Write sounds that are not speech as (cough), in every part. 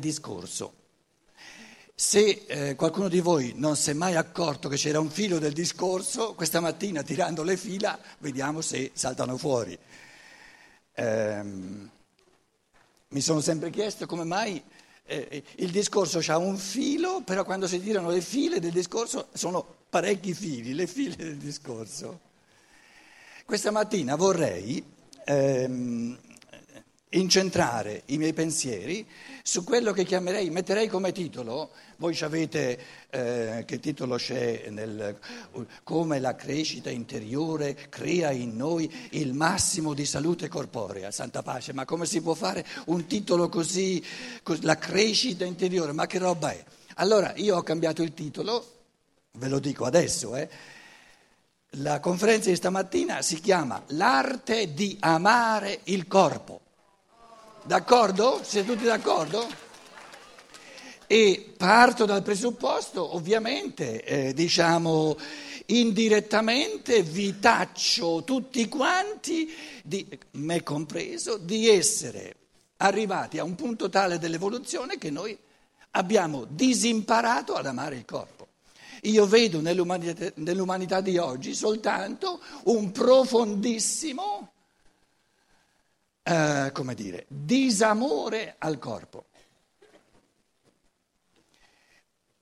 discorso. Se eh, qualcuno di voi non si è mai accorto che c'era un filo del discorso, questa mattina tirando le fila vediamo se saltano fuori. Ehm, mi sono sempre chiesto come mai eh, il discorso ha un filo, però quando si tirano le file del discorso sono parecchi fili, le file del discorso. Questa mattina vorrei ehm, incentrare i miei pensieri su quello che chiamerei, metterei come titolo, voi sapete eh, che titolo c'è nel come la crescita interiore crea in noi il massimo di salute corporea, santa pace, ma come si può fare un titolo così, la crescita interiore, ma che roba è? Allora io ho cambiato il titolo, ve lo dico adesso, eh. La conferenza di stamattina si chiama L'arte di amare il corpo. D'accordo? Siete tutti d'accordo? E parto dal presupposto, ovviamente, eh, diciamo, indirettamente vi taccio tutti quanti, di, me compreso, di essere arrivati a un punto tale dell'evoluzione che noi abbiamo disimparato ad amare il corpo. Io vedo nell'umanità, nell'umanità di oggi soltanto un profondissimo eh, come dire, disamore al corpo.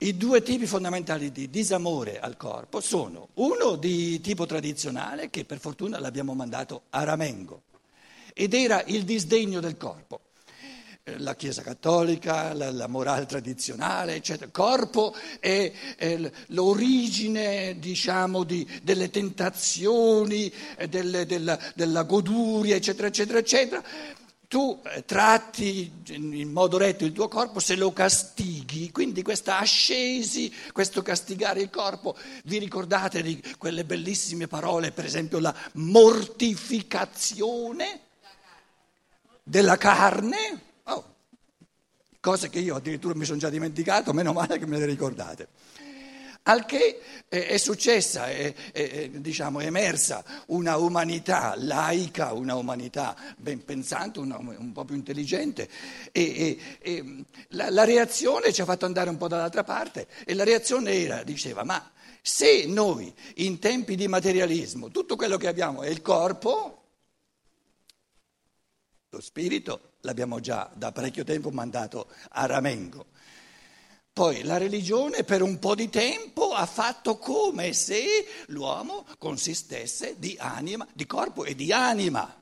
I due tipi fondamentali di disamore al corpo sono uno di tipo tradizionale, che per fortuna l'abbiamo mandato a Ramengo, ed era il disdegno del corpo la Chiesa cattolica, la, la morale tradizionale, eccetera. Corpo è, è l'origine, diciamo, di, delle tentazioni, delle, della, della goduria, eccetera, eccetera, eccetera. Tu eh, tratti in modo retto il tuo corpo se lo castighi, quindi questa ascesi, questo castigare il corpo, vi ricordate di quelle bellissime parole, per esempio la mortificazione della carne? Cose che io addirittura mi sono già dimenticato, meno male che me le ricordate. Al che è successa, è, è, diciamo, è emersa una umanità laica, una umanità ben pensante, una, un po' più intelligente e, e, e la, la reazione ci ha fatto andare un po' dall'altra parte e la reazione era, diceva, ma se noi in tempi di materialismo tutto quello che abbiamo è il corpo, lo spirito l'abbiamo già da parecchio tempo mandato a Ramengo. Poi la religione per un po' di tempo ha fatto come se l'uomo consistesse di anima, di corpo e di anima.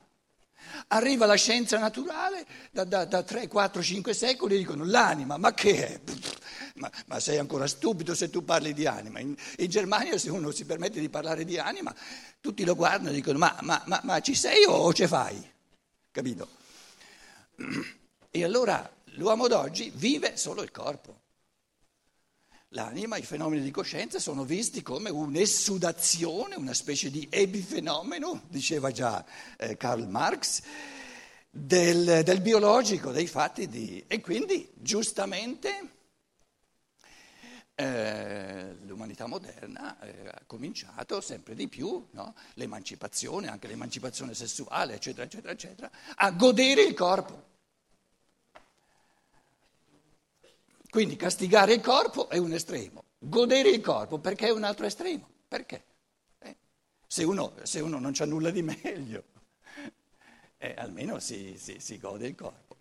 Arriva la scienza naturale da, da, da 3, 4, 5 secoli e dicono l'anima, ma che è? Ma, ma, sei ancora stupido se tu parli di anima. In, in, Germania se uno si permette di parlare di anima, tutti lo guardano e dicono ma, ma, ma ci sei o ce fai? Capito? (clears throat) E allora l'uomo d'oggi vive solo il corpo. L'anima, i fenomeni di coscienza sono visti come un'essudazione, una specie di epifenomeno, diceva già eh, Karl Marx, del, del, biologico, dei fatti di... E quindi giustamente eh, l'umanità moderna eh, ha cominciato sempre di più, no? l'emancipazione, anche l'emancipazione sessuale, eccetera, eccetera, eccetera, a godere il corpo. Quindi castigare il corpo è un estremo, godere il corpo perché è un altro estremo. Perché? Eh, se, uno, se, uno, non c'ha nulla di (laughs) meglio, eh, almeno si, si, si gode il corpo.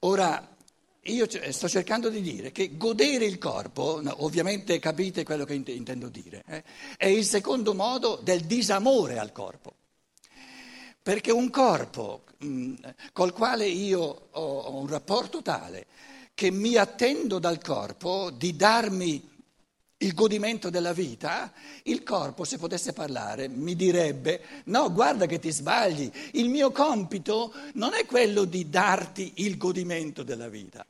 Ora, io sto cercando di dire che godere il corpo, ovviamente capite quello che intendo dire, eh, è il secondo modo del disamore al corpo. Perché un corpo mh, col quale io ho, ho un rapporto tale che mi attendo dal corpo di darmi il godimento della vita, il corpo, se potesse parlare, mi direbbe, no, guarda che ti sbagli, il mio compito non è quello di darti il godimento della vita.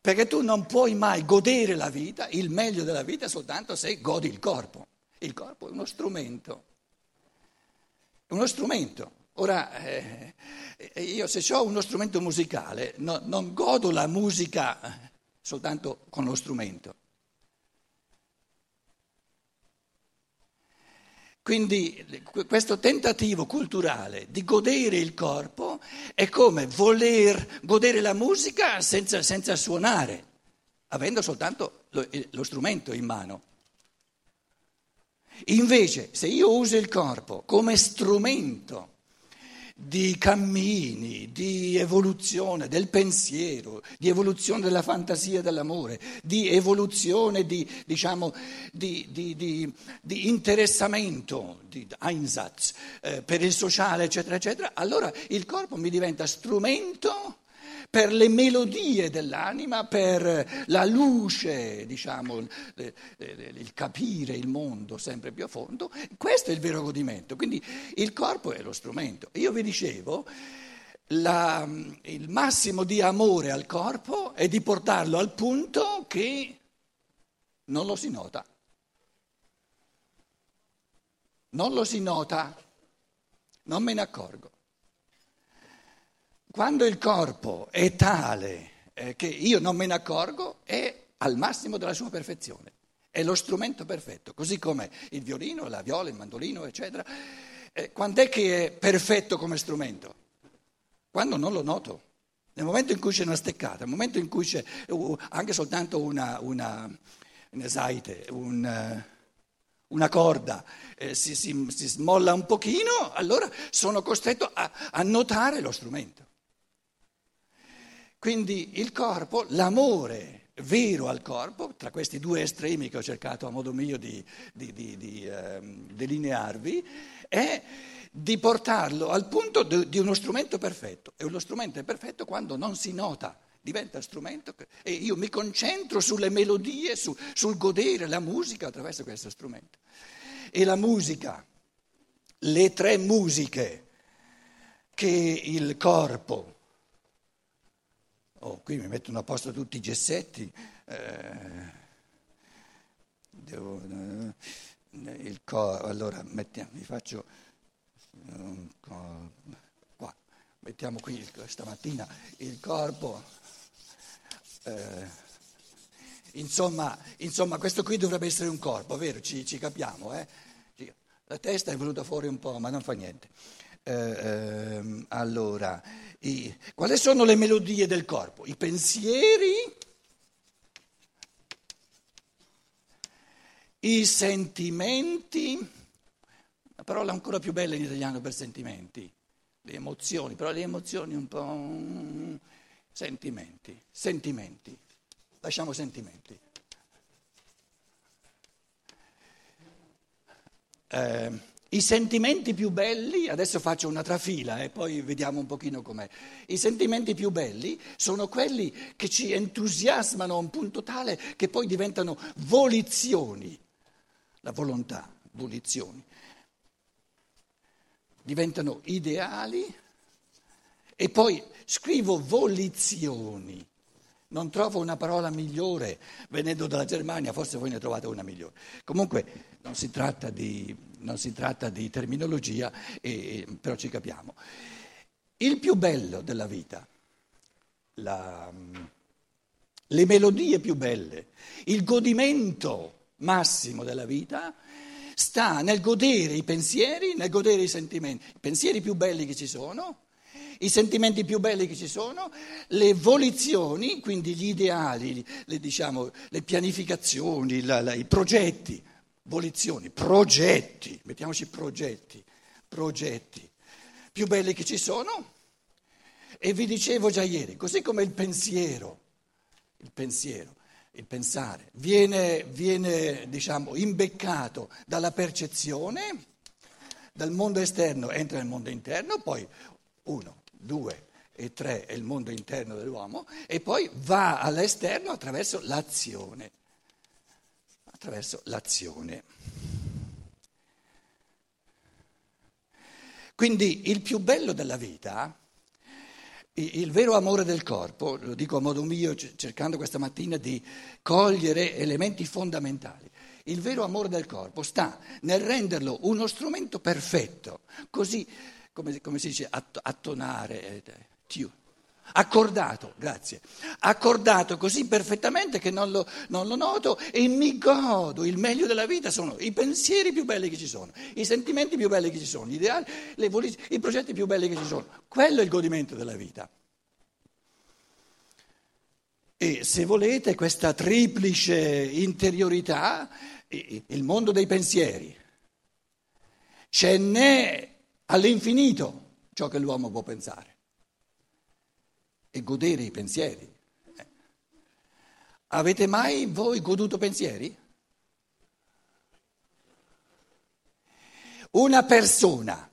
Perché tu non puoi mai godere la vita, il meglio della vita, soltanto se godi il corpo. Il corpo è uno strumento. È uno strumento. Ora, eh, io se ho uno strumento musicale, no, non godo la musica soltanto con lo strumento. Quindi questo tentativo culturale di godere il corpo è come voler godere la musica senza, senza suonare, avendo soltanto lo, lo strumento in mano. Invece, se io uso il corpo come strumento di cammini, di evoluzione del pensiero, di evoluzione della fantasia dell'amore, di evoluzione di, diciamo, di, di, di interessamento, di Einsatz eh, per il sociale, eccetera, eccetera, allora il corpo mi diventa strumento per le melodie dell'anima, per la luce, diciamo, il capire il mondo sempre più a fondo. Questo è il vero godimento. Quindi il corpo è lo strumento. Io vi dicevo, la, il massimo di amore al corpo è di portarlo al punto che non lo si nota. Non lo si nota, non me ne accorgo. Quando il corpo è tale eh, che io non me ne accorgo, è al massimo della sua perfezione. È lo strumento perfetto, così come il violino, la viola, il mandolino, eccetera. Eh, quando è che è perfetto come strumento? Quando non lo noto. Nel momento in cui c'è una steccata, nel momento in cui c'è uh, anche soltanto una, una, una saite, un, uh, una corda, eh, si, si, si, smolla un pochino, allora sono costretto a, a notare lo strumento. Quindi il corpo, l'amore vero al corpo, tra questi due estremi che ho cercato a modo mio di, di, di, di eh, delinearvi, è di portarlo al punto di uno strumento perfetto. E uno strumento è perfetto quando non si nota, diventa strumento e io mi concentro sulle melodie, su, sul godere la musica attraverso questo strumento. E la musica, le tre musiche che il corpo Oh, qui mi mettono a posto tutti i gessetti. Eh, devo, eh, il co- allora mettiamo, vi faccio co- qua, mettiamo qui stamattina il corpo. Eh, insomma, insomma, questo qui dovrebbe essere un corpo, vero? Ci, ci capiamo, eh? La testa è venuta fuori un po', ma non fa niente. Eh, ehm, allora, i, quali sono le melodie del corpo? I pensieri, i sentimenti, la parola ancora più bella in italiano per sentimenti, le emozioni, però le emozioni un po'... sentimenti, sentimenti, lasciamo sentimenti. Eh, i sentimenti più belli, adesso faccio una trafila e poi vediamo un pochino com'è. I sentimenti più belli sono quelli che ci entusiasmano a un punto tale che poi diventano volizioni. La volontà, volizioni. Diventano ideali e poi scrivo volizioni. Non trovo una parola migliore venendo dalla Germania, forse voi ne trovate una migliore. Comunque non si tratta di non si tratta di terminologia, e, però ci capiamo. Il più bello della vita, la, le melodie più belle, il godimento massimo della vita sta nel godere i pensieri, nel godere i sentimenti, i pensieri più belli che ci sono, i sentimenti più belli che ci sono, le volizioni, quindi gli ideali, le, diciamo, le pianificazioni, la, la, i progetti volizioni, progetti, mettiamoci progetti, progetti più belli che ci sono. E vi dicevo già ieri, così come il pensiero, il pensiero, il pensare, viene, viene diciamo, imbeccato dalla percezione, dal mondo esterno entra nel mondo interno, poi uno, due e tre è il mondo interno dell'uomo, e poi va all'esterno attraverso l'azione attraverso l'azione. Quindi il più bello della vita, il vero amore del corpo, lo dico a modo mio cercando questa mattina di cogliere elementi fondamentali, il vero amore del corpo sta nel renderlo uno strumento perfetto, così come, come si dice attonare, accordato, grazie, accordato così perfettamente che non lo, non lo, noto e mi godo. Il meglio della vita sono i pensieri più belli che ci sono, i sentimenti più belli che ci sono, gli ideali, le, i progetti più belli che ci sono. Quello è il godimento della vita. E se volete questa triplice interiorità, il mondo dei pensieri, ce n'è all'infinito ciò che l'uomo può pensare e godere i pensieri. Eh. Avete mai voi goduto pensieri? Una persona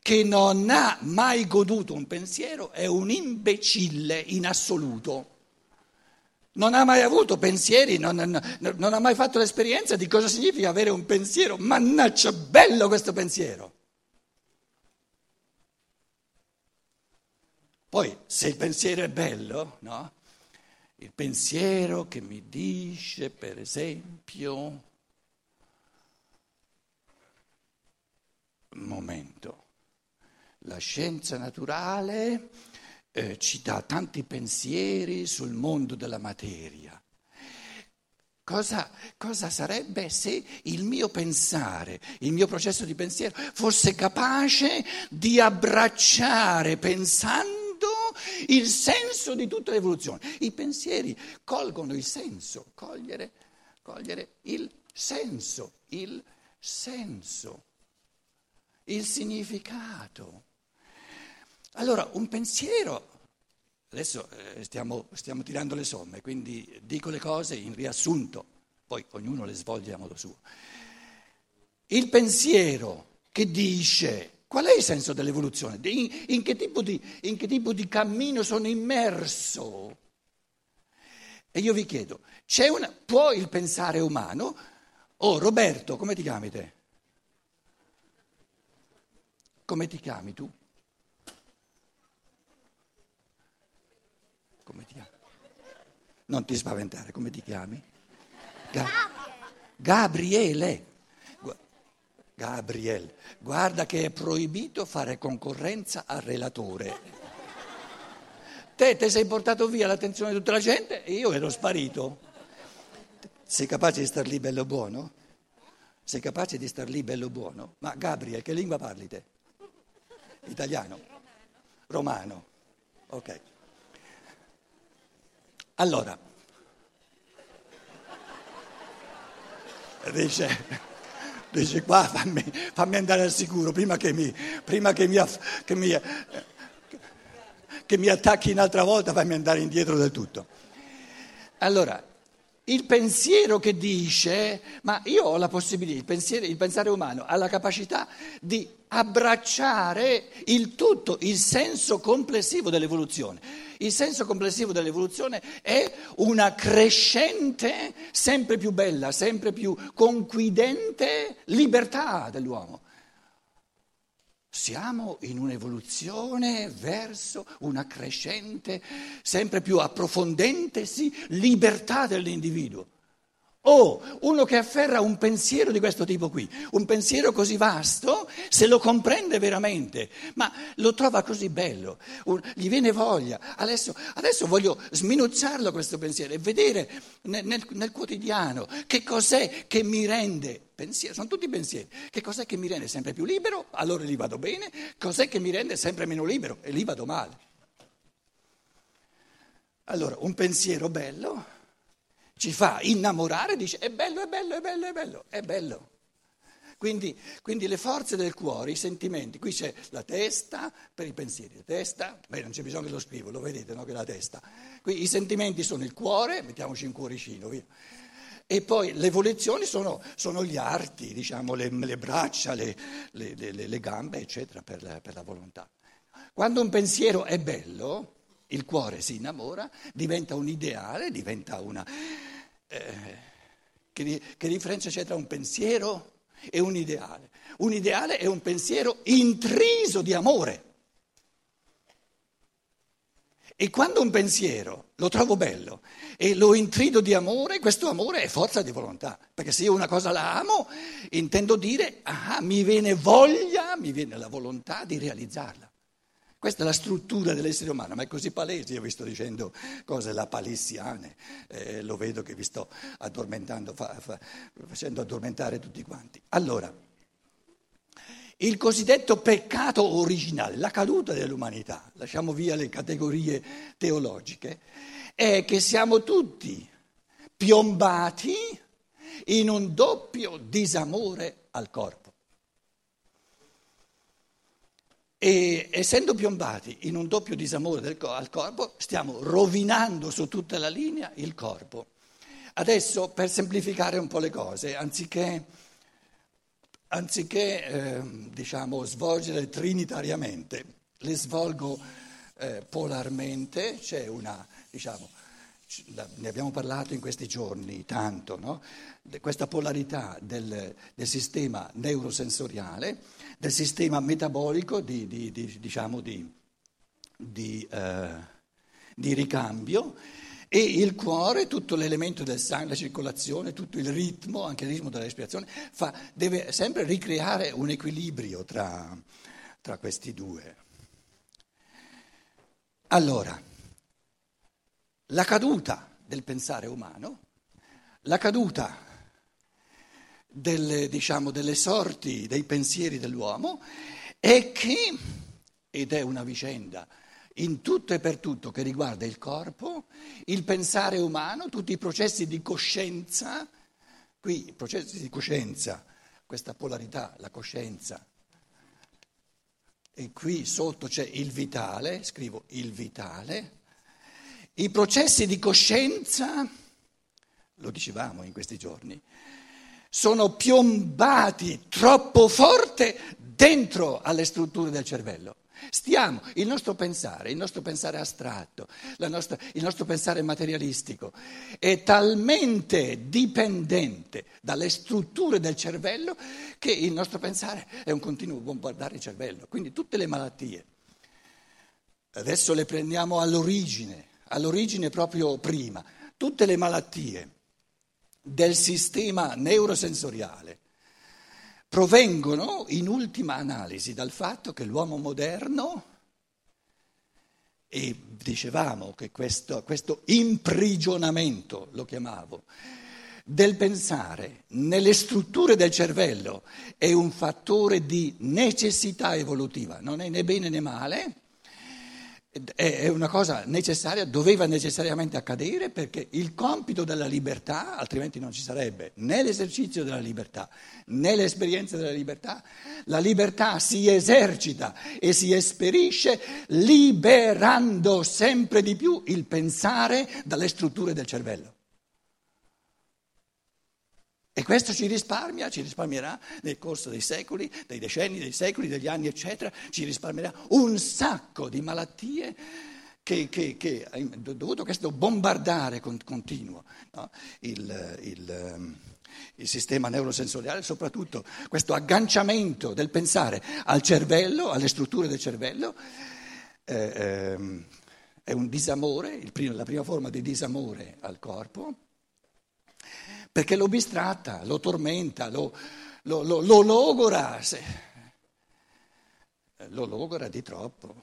che non ha mai goduto un pensiero è un imbecille in assoluto non ha mai avuto pensieri, non, non, non, ha mai fatto l'esperienza di cosa significa avere un pensiero. Mannaggia, bello questo pensiero. Poi, se il pensiero è bello, no? Il pensiero che mi dice, per esempio, un momento, la scienza naturale eh, ci dà tanti pensieri sul mondo della materia. Cosa, cosa, sarebbe se il mio pensare, il mio processo di pensiero fosse capace di abbracciare pensando il senso di tutta l'evoluzione? I pensieri colgono il senso, cogliere, cogliere il senso, il senso, il significato. Allora, un pensiero, adesso eh, stiamo, stiamo, tirando le somme, quindi dico le cose in riassunto, poi ognuno le svolge a modo suo. Il pensiero che dice qual è il senso dell'evoluzione, in, in, che, tipo di, in che tipo di cammino sono immerso. E io vi chiedo, una, può il pensare umano, oh Roberto, come ti chiami te? Come ti chiami tu? Come ti chiami? Non ti spaventare, come ti chiami? Ga- Gabriele. Gabriele, guarda che è proibito fare concorrenza al relatore. Te ti sei portato via l'attenzione di tutta la gente e io ero sparito. Sei capace di star lì bello buono? Sei capace di star lì bello buono? Ma Gabriele, che lingua parli te? Italiano? Romano? Ok. Allora, dice, dice qua fammi, fammi, andare al sicuro prima che mi, prima che mi, che mi, che mi attacchi un'altra volta, fammi andare indietro del tutto. Allora, il pensiero che dice, ma io ho la possibilità, il, pensiero, il pensare umano ha la capacità di abbracciare il tutto, il senso complessivo dell'evoluzione. Il senso complessivo dell'evoluzione è una crescente, sempre più bella, sempre più conquidente libertà dell'uomo. Siamo in un'evoluzione verso una crescente, sempre più approfondentesi libertà dell'individuo. O uno che afferra un pensiero di questo tipo qui, un pensiero così vasto, se lo comprende veramente, ma lo trova così bello, gli viene voglia. Adesso, adesso voglio sminuzzarlo questo pensiero e vedere nel, nel, nel, quotidiano che cos'è che mi rende, pensiero, sono tutti pensieri, che cos'è che mi rende sempre più libero, allora lì vado bene, cos'è che mi rende sempre meno libero e lì vado male. Allora, un pensiero bello ci fa innamorare, dice è bello, è bello, è bello, è bello, è bello. Quindi, quindi, le forze del cuore, i sentimenti, qui c'è la testa per i pensieri, la testa, beh non c'è bisogno che lo scrivo, lo vedete no, che è la testa. Qui i sentimenti sono il cuore, mettiamoci un cuoricino, via. E poi le volizioni sono, sono gli arti, diciamo, le, le braccia, le, le, le, gambe, eccetera, per la, per la volontà. Quando un pensiero è bello, il cuore si innamora, diventa un ideale, diventa una... Eh, che, che differenza c'è tra un pensiero e un ideale? Un ideale è un pensiero intriso di amore. E quando un pensiero lo trovo bello e lo intrido di amore, questo amore è forza di volontà. Perché se io una cosa la amo, intendo dire, ah, mi viene voglia, mi viene la volontà di realizzarla. Questa è la struttura dell'essere umano, ma è così palese, io vi sto dicendo cose lapalissiane, eh, lo vedo che vi sto addormentando, fa, fa, facendo addormentare tutti quanti. Allora, il cosiddetto peccato originale, la caduta dell'umanità, lasciamo via le categorie teologiche, è che siamo tutti piombati in un doppio disamore al corpo. E essendo piombati in un doppio disamore del, al corpo, stiamo rovinando su tutta la linea il corpo. Adesso, per semplificare un po' le cose, anziché, anziché eh, diciamo, svolgere trinitariamente, le svolgo eh, polarmente, c'è una, diciamo, ne abbiamo parlato in questi giorni tanto, no? questa polarità del, del, sistema neurosensoriale, del sistema metabolico di, di, di, diciamo di eh, ricambio e il cuore, tutto l'elemento del sangue, la circolazione, tutto il ritmo, anche il ritmo della respirazione, fa, deve sempre ricreare un equilibrio tra, tra questi due. Allora, la caduta del pensare umano, la caduta delle, diciamo, delle sorti, dei pensieri dell'uomo è che, ed è una vicenda in tutto e per tutto che riguarda il corpo, il pensare umano, tutti i processi di coscienza, qui i processi di coscienza, questa polarità, la coscienza, e qui sotto c'è il vitale, scrivo il vitale, i processi di coscienza, lo dicevamo in questi giorni, sono piombati troppo forte dentro alle strutture del cervello. Stiamo, il nostro pensare, il nostro pensare astratto, nostra, il nostro pensare materialistico è talmente dipendente dalle strutture del cervello che il nostro pensare è un continuo bombardare il cervello. Quindi tutte le malattie, adesso le prendiamo all'origine, all'origine proprio prima, tutte le malattie del sistema neurosensoriale provengono in ultima analisi dal fatto che l'uomo moderno, e dicevamo che questo, questo imprigionamento, lo chiamavo, del pensare nelle strutture del cervello è un fattore di necessità evolutiva, non è né bene né male, è una cosa necessaria, doveva necessariamente accadere perché il compito della libertà, altrimenti non ci sarebbe né l'esercizio della libertà né l'esperienza della libertà, la libertà si esercita e si esperisce liberando sempre di più il pensare dalle strutture del cervello. E questo ci risparmia, ci risparmierà nel corso dei secoli, dei decenni, dei secoli, degli anni, eccetera, ci risparmierà un sacco di malattie che, che, che dovuto a questo bombardare continuo no? il, il, ehm, il, sistema neurosensoriale, soprattutto questo agganciamento del pensare al cervello, alle strutture del cervello, eh, eh, è un disamore, primo, la prima forma di disamore al corpo perché lo bistratta, lo tormenta, lo, lo, lo, lo logora, lo logora di troppo.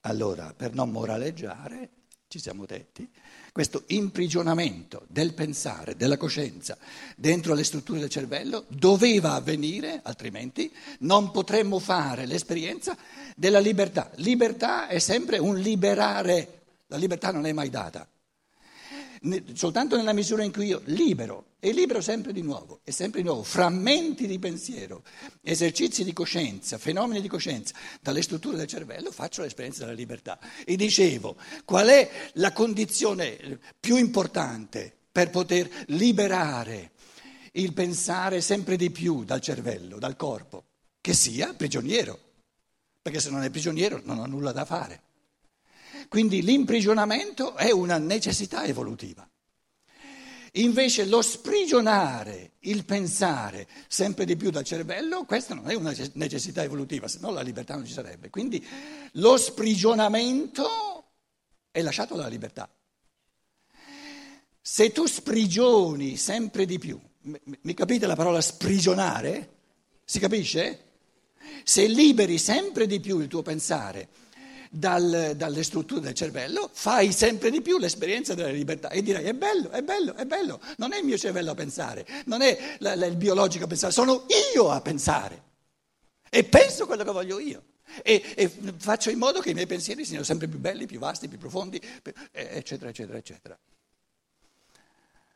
Allora, per non moraleggiare, ci siamo detti, questo imprigionamento del pensare, della coscienza dentro le strutture del cervello doveva avvenire, altrimenti non potremmo fare l'esperienza della libertà. Libertà è sempre un liberare la libertà non è mai data. Soltanto nella misura in cui io libero, e libero sempre di nuovo, e sempre di nuovo, frammenti di pensiero, esercizi di coscienza, fenomeni di coscienza, dalle strutture del cervello, faccio l'esperienza della libertà. E dicevo, qual è la condizione più importante per poter liberare il pensare sempre di più dal cervello, dal corpo? Che sia prigioniero, perché se non è prigioniero non ha nulla da fare. Quindi l'imprigionamento è una necessità evolutiva. Invece lo sprigionare, il pensare sempre di più dal cervello, questa non è una necessità evolutiva, se no la libertà non ci sarebbe. Quindi lo sprigionamento è lasciato dalla libertà. Se tu sprigioni sempre di più, mi capite la parola sprigionare? Si capisce? Se liberi sempre di più il tuo pensare dal, dalle strutture del cervello, fai sempre di più l'esperienza della libertà e direi è bello, è bello, è bello, non è il mio cervello a pensare, non è la, la, il biologico a pensare, sono io a pensare e penso quello che voglio io. E, e, faccio in modo che i miei pensieri siano sempre più belli, più vasti, più profondi, eccetera, eccetera, eccetera.